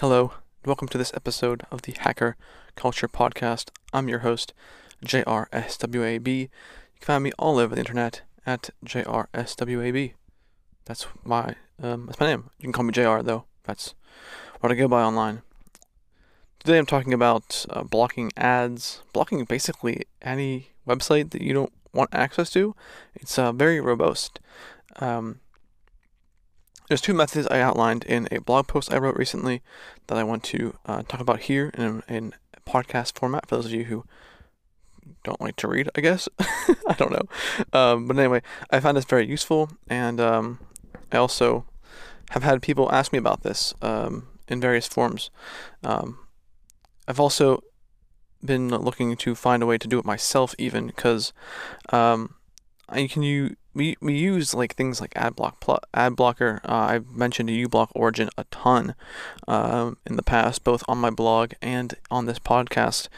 Hello, and welcome to this episode of the Hacker Culture Podcast. I'm your host, JRSWAB. You can find me all over the internet at JRSWAB. That's my um, that's my name. You can call me JR though. That's what I go by online. Today I'm talking about uh, blocking ads, blocking basically any website that you don't want access to. It's uh, very robust. Um, there's two methods I outlined in a blog post I wrote recently that I want to uh, talk about here in, in podcast format for those of you who don't like to read, I guess. I don't know. Um, but anyway, I found this very useful, and um, I also have had people ask me about this um, in various forms. Um, I've also been looking to find a way to do it myself, even because um, I can you we we use like things like AdBlock plus ad blocker. Uh, I've mentioned uBlock Origin a ton um, in the past, both on my blog and on this podcast,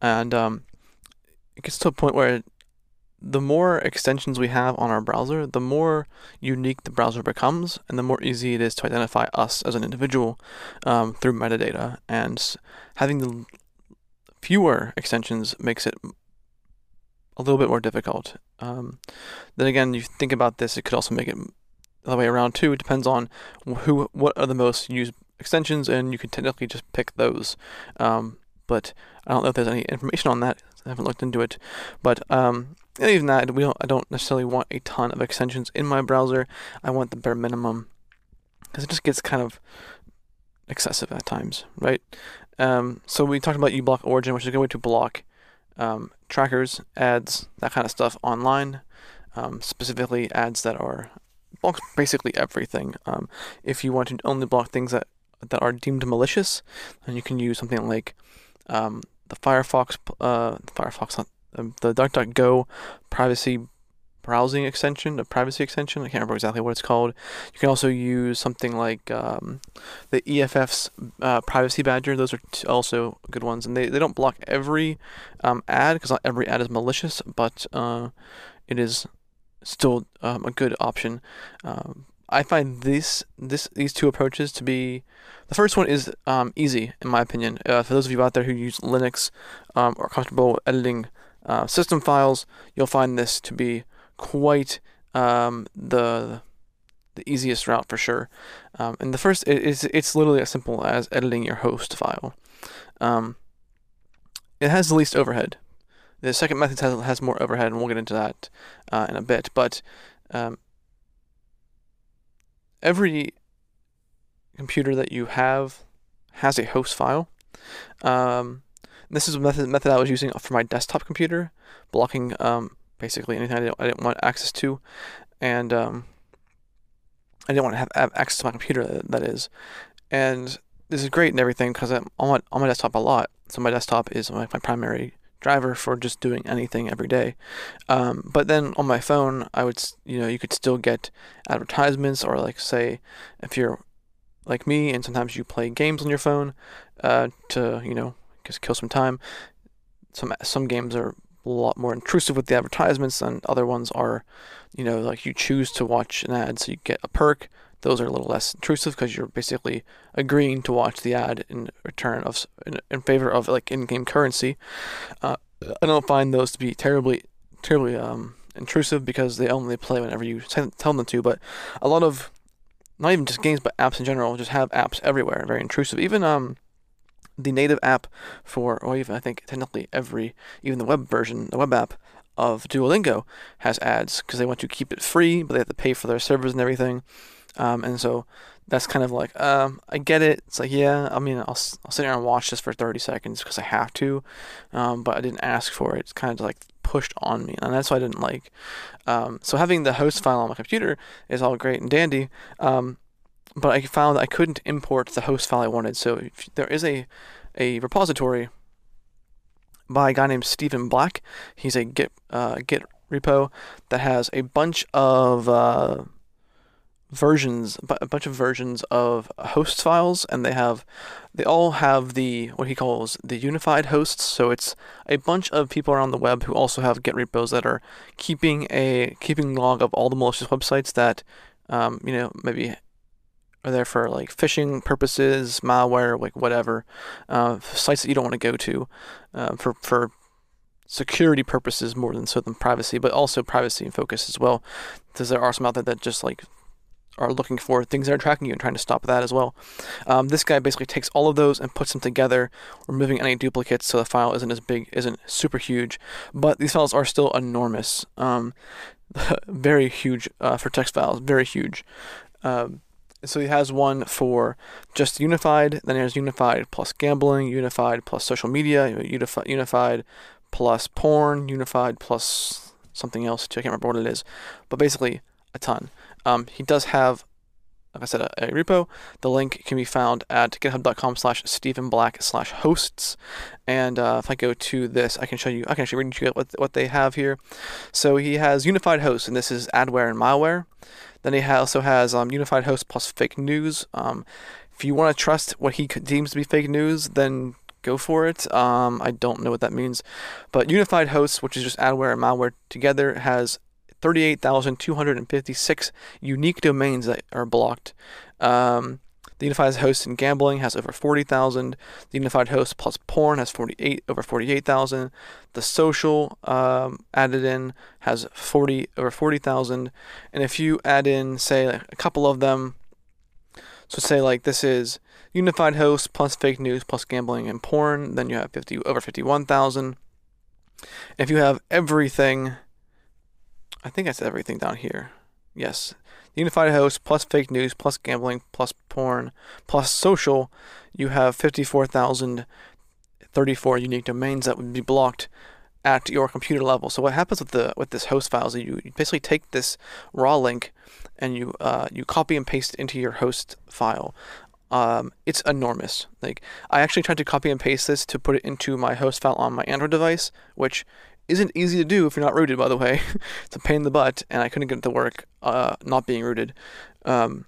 and um, it gets to a point where the more extensions we have on our browser, the more unique the browser becomes, and the more easy it is to identify us as an individual um, through metadata. And having the fewer extensions makes it a little bit more difficult. Um, then again, you think about this, it could also make it the way around too. It depends on who, what are the most used extensions, and you can technically just pick those. Um, but I don't know if there's any information on that. I haven't looked into it. But um, even that, we don't. I don't necessarily want a ton of extensions in my browser. I want the bare minimum because it just gets kind of excessive at times, right? Um, so we talked about uBlock Origin, which is a good way to block um, trackers, ads, that kind of stuff online, um, specifically ads that are blocks basically everything. Um, if you want to only block things that that are deemed malicious, then you can use something like um, the Firefox, uh, Firefox, um, the DuckDuckGo privacy browsing extension, a privacy extension. I can't remember exactly what it's called. You can also use something like um, the EFF's uh, Privacy Badger. Those are t- also good ones, and they, they don't block every um, ad because not every ad is malicious, but uh, it is still um, a good option. Um, I find this this these two approaches to be the first one is um, easy in my opinion. Uh, for those of you out there who use Linux um, or are comfortable editing uh, system files, you'll find this to be quite um, the the easiest route for sure. Um, and the first is it's literally as simple as editing your host file. Um, it has the least overhead. The second method has, has more overhead, and we'll get into that uh, in a bit. But um, every computer that you have has a host file. Um, this is a method, method I was using for my desktop computer, blocking um, basically anything I didn't, I didn't want access to, and um, I didn't want to have, have, access to my computer. That, that is, and this is great and everything because I'm on my, on my desktop a lot. So my desktop is my, my primary driver for just doing anything every day. Um, but then on my phone, I would you know you could still get advertisements or like say if you're like me and sometimes you play games on your phone uh, to you know just kill some time. Some some games are a lot more intrusive with the advertisements and other ones are, you know, like you choose to watch an ad so you get a perk. Those are a little less intrusive because you're basically agreeing to watch the ad in return of in, in favor of like in-game currency. Uh, I don't find those to be terribly terribly um, intrusive because they only play whenever you tell them to. But a lot of not even just games but apps in general just have apps everywhere, very intrusive. Even um the native app for, or even I think technically every, even the web version, the web app of Duolingo has ads because they want to keep it free, but they have to pay for their servers and everything. Um, and so that's kind of like, um, I get it. It's like, yeah, I mean, I'll, I'll sit here and watch this for 30 seconds because I have to, um, but I didn't ask for it. It's kind of like pushed on me, and that's why I didn't like. Um, so having the host file on my computer is all great and dandy. Um, but I found that I couldn't import the host file I wanted. So there is a a repository by a guy named Steven Black. He's a Git uh, Git repo that has a bunch of uh, versions, a bunch of versions of host files, and they have they all have the what he calls the unified hosts. So it's a bunch of people around the web who also have Git repos that are keeping a keeping log of all the malicious websites that um, you know maybe are there for like phishing purposes, malware, like whatever, uh, sites that you don't want to go to, uh, for for security purposes more than so than privacy, but also privacy and focus as well, because there are some out there that just like are looking for things that are tracking you and trying to stop that as well. Um, this guy basically takes all of those and puts them together, removing any duplicates so the file isn't as big, isn't super huge, but these files are still enormous. Um, very huge uh, for text files, very huge. Um, so he has one for just unified, then he has unified plus gambling, unified plus social media, unified, unified plus porn, unified plus something else too. I can't remember what it is, but basically a ton. Um, he does have, like I said, a, a, repo. The link can be found at github.com slash stevenblack slash hosts. And uh, if I go to this, I can show you, I can actually read you what, what they have here. So he has unified hosts, and this is adware and malware. Then he also has um, unified host plus fake news. Um, if you want to trust what he deems to be fake news, then go for it. Um, I don't know what that means, but unified hosts, which is just adware and malware together, has 38,256 unique domains that are blocked. Um, the unified host in gambling has over 40,000. The unified host plus porn has 48 over 48,000. The social um, added in has 40 over 40,000. And if you add in, say, a couple of them, so say like this is unified host plus fake news plus gambling and porn, then you have 50 over 51,000. If you have everything I think that's everything down here. Yes. Unified host plus fake news plus gambling plus porn plus social, you have 54,034 unique domains that would be blocked at your computer level. So what happens with the with this host file is you, you basically take this raw link and you uh, you copy and paste it into your host file. Um, it's enormous. Like I actually tried to copy and paste this to put it into my host file on my Android device, which isn't easy to do if you're not rooted, by the way. it's a pain in the butt, and I couldn't get it to work uh, not being rooted. Um,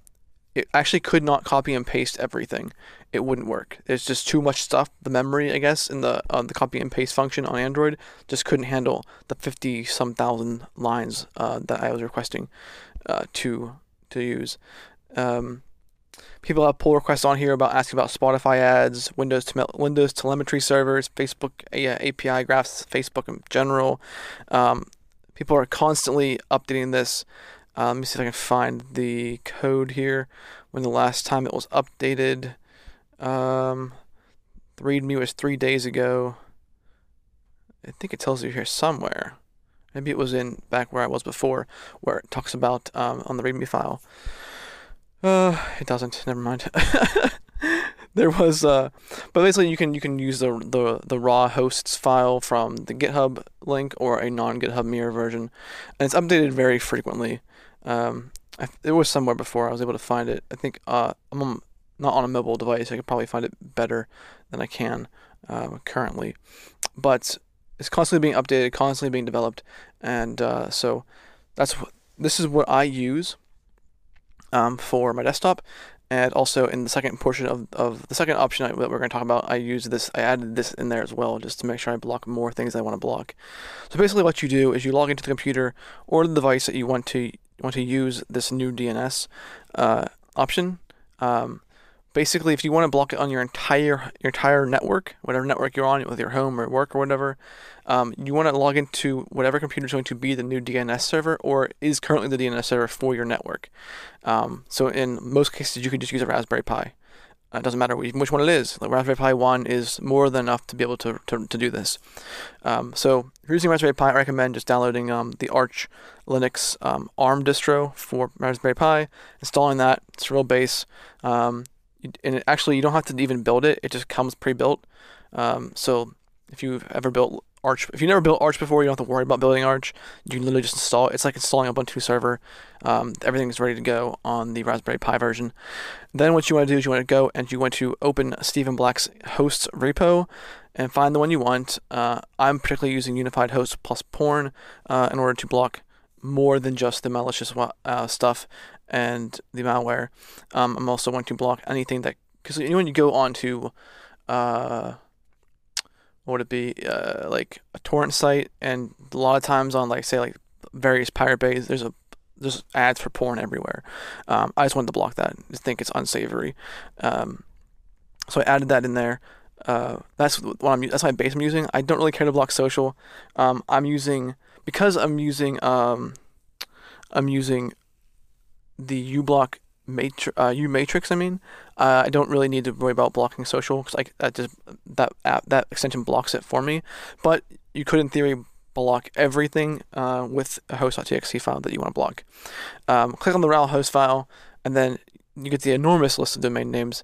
it actually could not copy and paste everything. It wouldn't work. It's just too much stuff. The memory, I guess, in the uh, the copy and paste function on Android just couldn't handle the fifty some thousand lines uh, that I was requesting uh, to to use. Um, People have pull requests on here about asking about Spotify ads, Windows te- Windows telemetry servers, Facebook API graphs, Facebook in general. Um, people are constantly updating this. Uh, let me see if I can find the code here. When the last time it was updated, um, the README was three days ago. I think it tells you here somewhere. Maybe it was in back where I was before, where it talks about um, on the README file. Uh, it doesn't. Never mind. there was uh, but basically you can you can use the the the raw hosts file from the GitHub link or a non GitHub mirror version, and it's updated very frequently. Um, I, it was somewhere before I was able to find it. I think uh, I'm on, not on a mobile device. I could probably find it better than I can uh, currently, but it's constantly being updated, constantly being developed, and uh, so that's what this is what I use um, for my desktop. And also in the second portion of, of the second option that we're going to talk about, I use this, I added this in there as well, just to make sure I block more things I want to block. So basically what you do is you log into the computer or the device that you want to want to use this new DNS uh, option. Um, basically, if you want to block it on your entire your entire network, whatever network you're on, with your home or work or whatever, um, you want to log into whatever computer is going to be the new DNS server or is currently the DNS server for your network. Um, so in most cases, you can just use a Raspberry Pi. Uh, it doesn't matter which one it is. The Raspberry Pi 1 is more than enough to be able to, to, to do this. Um, so if you're using Raspberry Pi, I recommend just downloading um, the Arch Linux um, ARM distro for Raspberry Pi, installing that. It's real base. Um, and actually, you don't have to even build it. It just comes pre-built. Um, so if you've ever built Arch. If you never built Arch before, you don't have to worry about building Arch. You literally just install it. It's like installing Ubuntu server. Um, everything's ready to go on the Raspberry Pi version. Then what you want to do is you want to go and you want to open Steven Black's hosts repo and find the one you want. Uh, I'm particularly using Unified Host plus Porn uh, in order to block more than just the malicious uh, stuff and the malware. Um, I'm also going to block anything that because when you go on to uh, what would it be uh, like a torrent site and a lot of times on like say like various pirate bays there's a there's ads for porn everywhere. Um, I just wanted to block that. I think it's unsavory. Um, so I added that in there. Uh, that's what I'm. That's my base I'm using. I don't really care to block social. Um, I'm using because I'm using um, I'm using the uBlock matri- uh, uMatrix. I mean, uh, I don't really need to worry about blocking social because like that just that app that extension blocks it for me. But you could, in theory, block everything uh, with a host.txt file that you want to block. Um, click on the raw host file, and then you get the enormous list of domain names.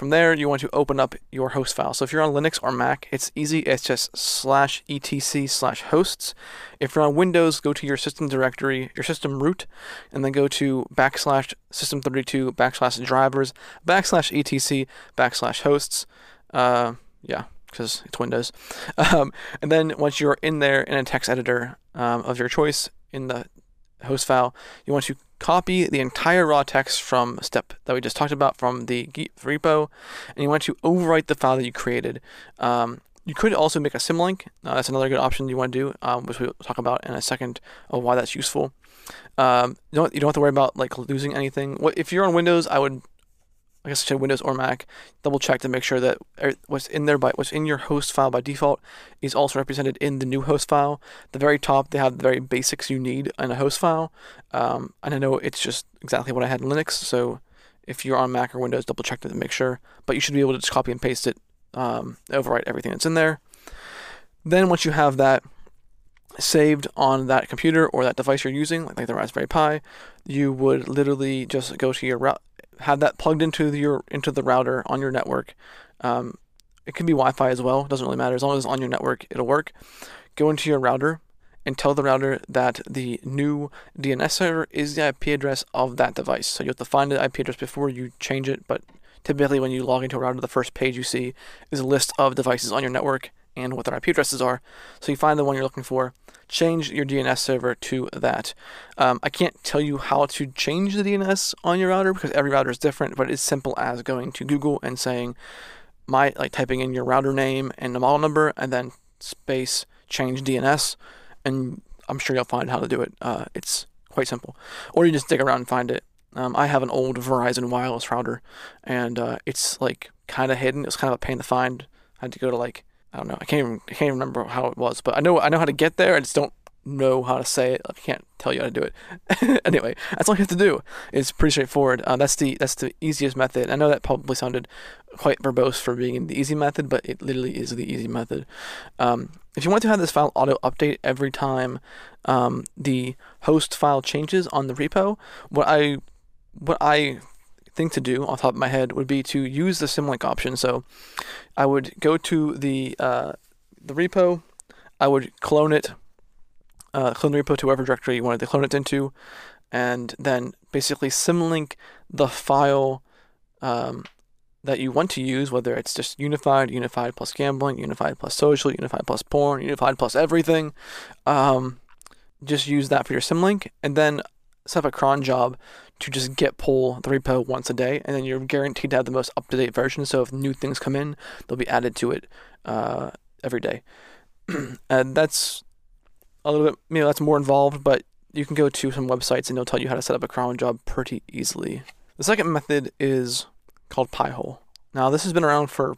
From there, you want to open up your host file. So if you're on Linux or Mac, it's easy. It's just slash etc slash hosts. If you're on Windows, go to your system directory, your system root, and then go to backslash system32 backslash drivers backslash etc backslash hosts. Uh, yeah, because it's Windows. Um, and then once you're in there in a text editor um, of your choice in the host file, you want to copy the entire raw text from step that we just talked about from the Git repo, and you want to overwrite the file that you created. Um, you could also make a symlink. Uh, that's another good option you want to do, um, which we'll talk about in a second of why that's useful. Um, you don't you don't have to worry about like losing anything. What if you're on Windows? I would I guess I should Windows or Mac, double check to make sure that er, what's in there by what's in your host file by default is also represented in the new host file. the very top, they have the very basics you need in a host file, um, and I know it's just exactly what I had in Linux. So if you're on Mac or Windows, double check to make sure. But you should be able to just copy and paste it, um, overwrite everything that's in there. Then once you have that saved on that computer or that device you're using, like the Raspberry Pi, you would literally just go to your route have that plugged into your into the router on your network. Um, it can be Wi-Fi as well. It doesn't really matter as long as it's on your network, it'll work. Go into your router and tell the router that the new DNS server is the IP address of that device. So you have to find the IP address before you change it. But typically, when you log into a router, the first page you see is a list of devices on your network and what their IP addresses are. So you find the one you're looking for, change your DNS server to that. Um, I can't tell you how to change the DNS on your router because every router is different, but it's simple as going to Google and saying, my like typing in your router name and the model number and then space change DNS, and I'm sure you'll find how to do it. Uh, it's quite simple, or you just dig around and find it. Um, I have an old Verizon wireless router, and uh, it's like kind of hidden. It was kind of a pain to find. I had to go to like I don't know. I can't even I can't even remember how it was, but I know I know how to get there. I just don't know how to say it. I can't tell you how to do it. anyway, that's all you have to do. It's pretty straightforward. Uh, that's the that's the easiest method. I know that probably sounded quite verbose for being the easy method, but it literally is the easy method. Um, if you want to have this file auto update every time um, the host file changes on the repo, what I what I thing to do off top of my head would be to use the symlink option. So I would go to the uh, the repo, I would clone it, uh, clone the repo to whatever directory you wanted to clone it into, and then basically symlink the file um, that you want to use, whether it's just unified, unified plus gambling, unified plus social, unified plus porn, unified plus everything. Um, just use that for your symlink, and then set up a cron job to just git pull the repo once a day, and then you're guaranteed to have the most up to date version. So if new things come in, they'll be added to it uh, every day. and that's a little bit, you know, that's more involved, but you can go to some websites and they'll tell you how to set up a cron job pretty easily. The second method is called Pi-hole. Now this has been around for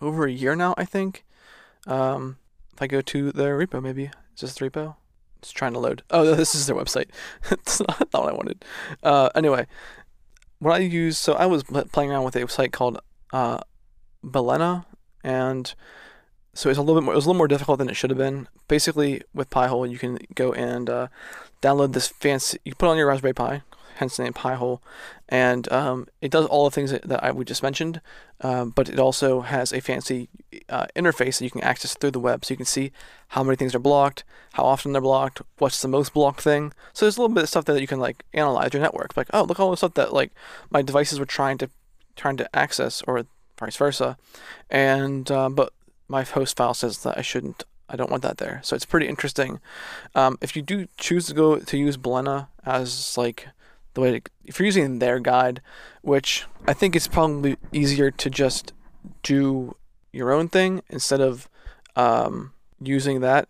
over a year now, I think. Um, if I go to their repo, maybe is this the repo? It's trying to load. Oh, this is their website. That's not what I wanted. Uh, anyway, what I use, so I was playing around with a site called uh, Balena, and so it's a little bit more. It was a little more difficult than it should have been. Basically, with Pi-hole, you can go and uh, download this fancy. You put on your Raspberry Pi, hence the name Pi-hole, and um, it does all the things that, that I we just mentioned, um, but it also has a fancy uh, interface that you can access through the web, so you can see how many things are blocked, how often they're blocked, what's the most blocked thing. So there's a little bit of stuff there that you can like analyze your network, like oh look all the stuff that like my devices were trying to trying to access, or vice versa, and uh, but my host file says that I shouldn't I don't want that there. So it's pretty interesting. Um, if you do choose to go to use Balena as like the way to, if you're using their guide, which I think it's probably easier to just do your own thing instead of um, using that.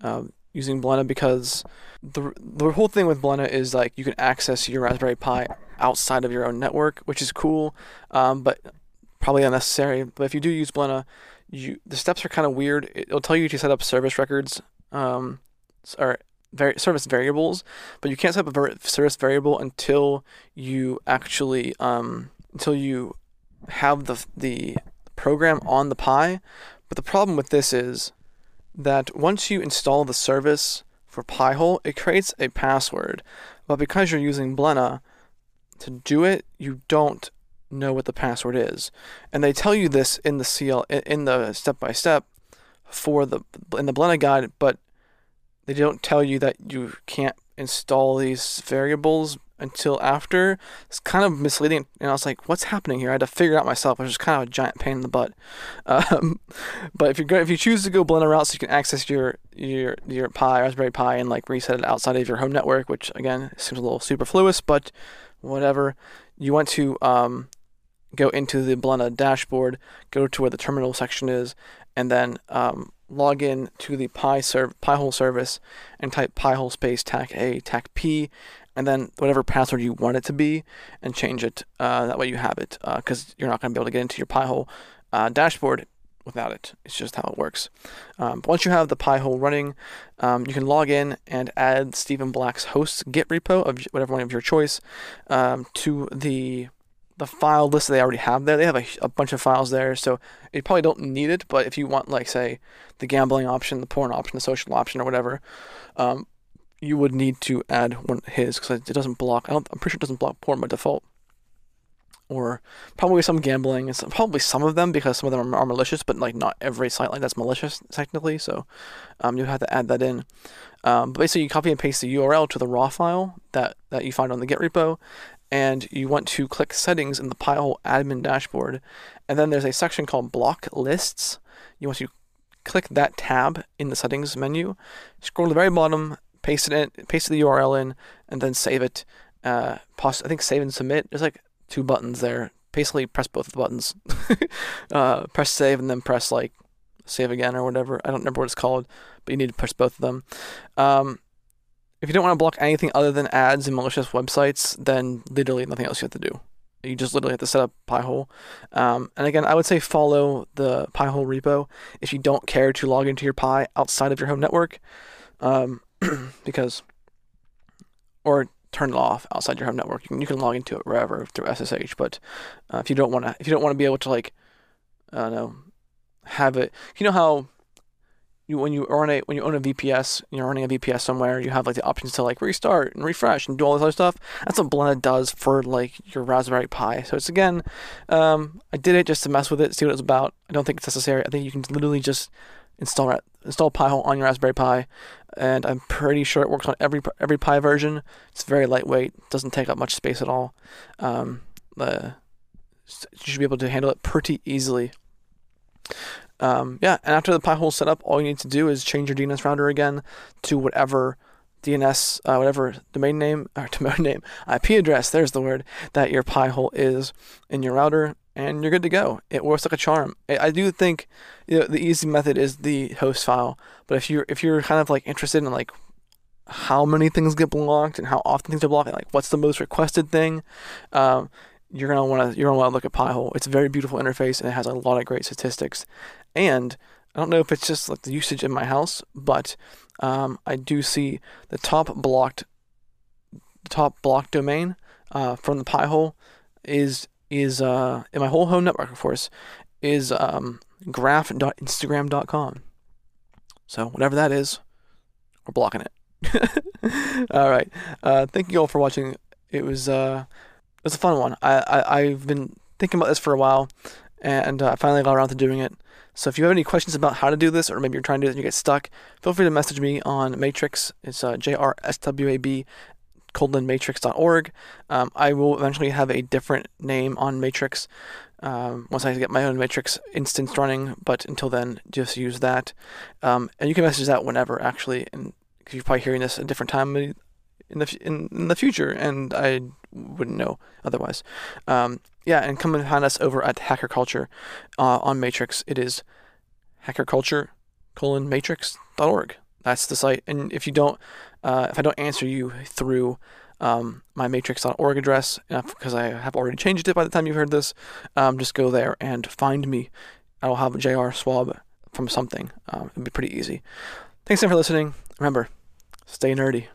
Um, using Balena because the the whole thing with Balena is like you can access your Raspberry Pi outside of your own network, which is cool, um, but probably unnecessary. But if you do use Balena, you the steps are kind of weird. It'll tell you to set up service records, um, or var- service variables, but you can't set up a service variable until you actually um, until you have the the program on the Pi. But the problem with this is that once you install the service for Pi-hole, it creates a password. But because you're using Balena to do it, you don't know what the password is. And they tell you this in the CL in the step by step for the in the Balena guide, but they don't tell you that you can't install these variables until after. It's kind of misleading, and I was like, "What's happening here?" I had to figure it out myself, which is kind of a giant pain in the butt. Um, but if you if you choose to go Balena route, so you can access your your your Pi Raspberry Pi and like reset it outside of your home network, which again seems a little superfluous, but whatever. You want to um, go into the Balena dashboard, go to where the terminal section is, and then um, log in to the Pi serv- Pi-hole service and type Pi-hole space tac A tac P and then whatever password you want it to be and change it. Uh, that way you have it because uh, you're not going to be able to get into your Pi-hole uh, dashboard without it. It's just how it works. Um, once you have the Pi-hole running, um, you can log in and add Steven Black's host Git repo of whatever one of your choice um, to the the file list they already have there. They have a, a bunch of files there, so you probably don't need it. But if you want, like, say, the gambling option, the porn option, the social option, or whatever, um, you would need to add one his because it doesn't block. I am pretty sure it doesn't block porn by default. Or probably some gambling, and probably some of them because some of them are, are, malicious, but like not every site like that's malicious technically. So um, you have to add that in. Um, but basically, you copy and paste the URL to the raw file that, that you find on the Git repo, and you want to click settings in the Pi-hole admin dashboard. And then there's a section called block lists. You want to click that tab in the settings menu, scroll to the very bottom, paste it in, paste the URL in, and then save it. Uh, I think save and submit. There's like two buttons there. Basically, press both of the buttons. uh, press save and then press like save again or whatever. I don't remember what it's called, but you need to press both of them. Um, if you don't want to block anything other than ads and malicious websites, then literally nothing else you have to do. You just literally have to set up Pi-hole. Um, and again, I would say follow the Pi-hole repo if you don't care to log into your Pi outside of your home network, um, because, or turn it off outside your home network. You can, you can log into it wherever through SSH. But uh, if you don't want to, if you don't want to be able to like, I don't know, have it. You know how you when you own a when you own a VPS, you're running a VPS somewhere, you have like the options to like restart and refresh and do all this other stuff. That's what Balena does for like your Raspberry Pi. So it's again, um, I did it just to mess with it, see what it's about. I don't think it's necessary. I think you can literally just install install Pi-hole on your Raspberry Pi, and I'm pretty sure it works on every every Pi version. It's very lightweight, doesn't take up much space at all. Um, the you should be able to handle it pretty easily. Um, yeah, and after the Pi-hole setup, all you need to do is change your DNS router again to whatever DNS, uh, whatever domain name or domain name, IP address. There's the word that your Pi-hole is in your router, and you're good to go. It works like a charm. I, do think you know, the easy method is the host file, but if you're if you're kind of like interested in like how many things get blocked and how often things are blocked, like what's the most requested thing, um, you're gonna want to you're gonna want to look at Pi-hole. It's a very beautiful interface and it has a lot of great statistics. And I don't know if it's just like the usage in my house, but um, I do see the top blocked top blocked domain uh, from the Pi-hole is is uh, in my whole home network, of course, is um, graph.instagram.com. So whatever that is, we're blocking it. all right. Uh, thank you all for watching. It was uh, it was a fun one. I, I I've been thinking about this for a while, and uh, I finally got around to doing it. So if you have any questions about how to do this, or maybe you're trying to do it and you get stuck, feel free to message me on Matrix. It's uh, jrswab colon matrix.org. Um, I will eventually have a different name on Matrix um, once I get my own Matrix instance running, but until then, just use that. Um, and you can message that whenever, actually, and you're probably hearing this at a different time in the in, in the future, and I wouldn't know otherwise. Um, yeah, and come and find us over at Hacker Culture uh, on Matrix. It is hackerculture colon matrix.org. That's the site. And if you don't, uh, if I don't answer you through um, my matrix.org address, because I have already changed it by the time you've heard this, um, just go there and find me. I'll have JR Swab from something. Um, it'll be pretty easy. Thanks again for listening. Remember, stay nerdy.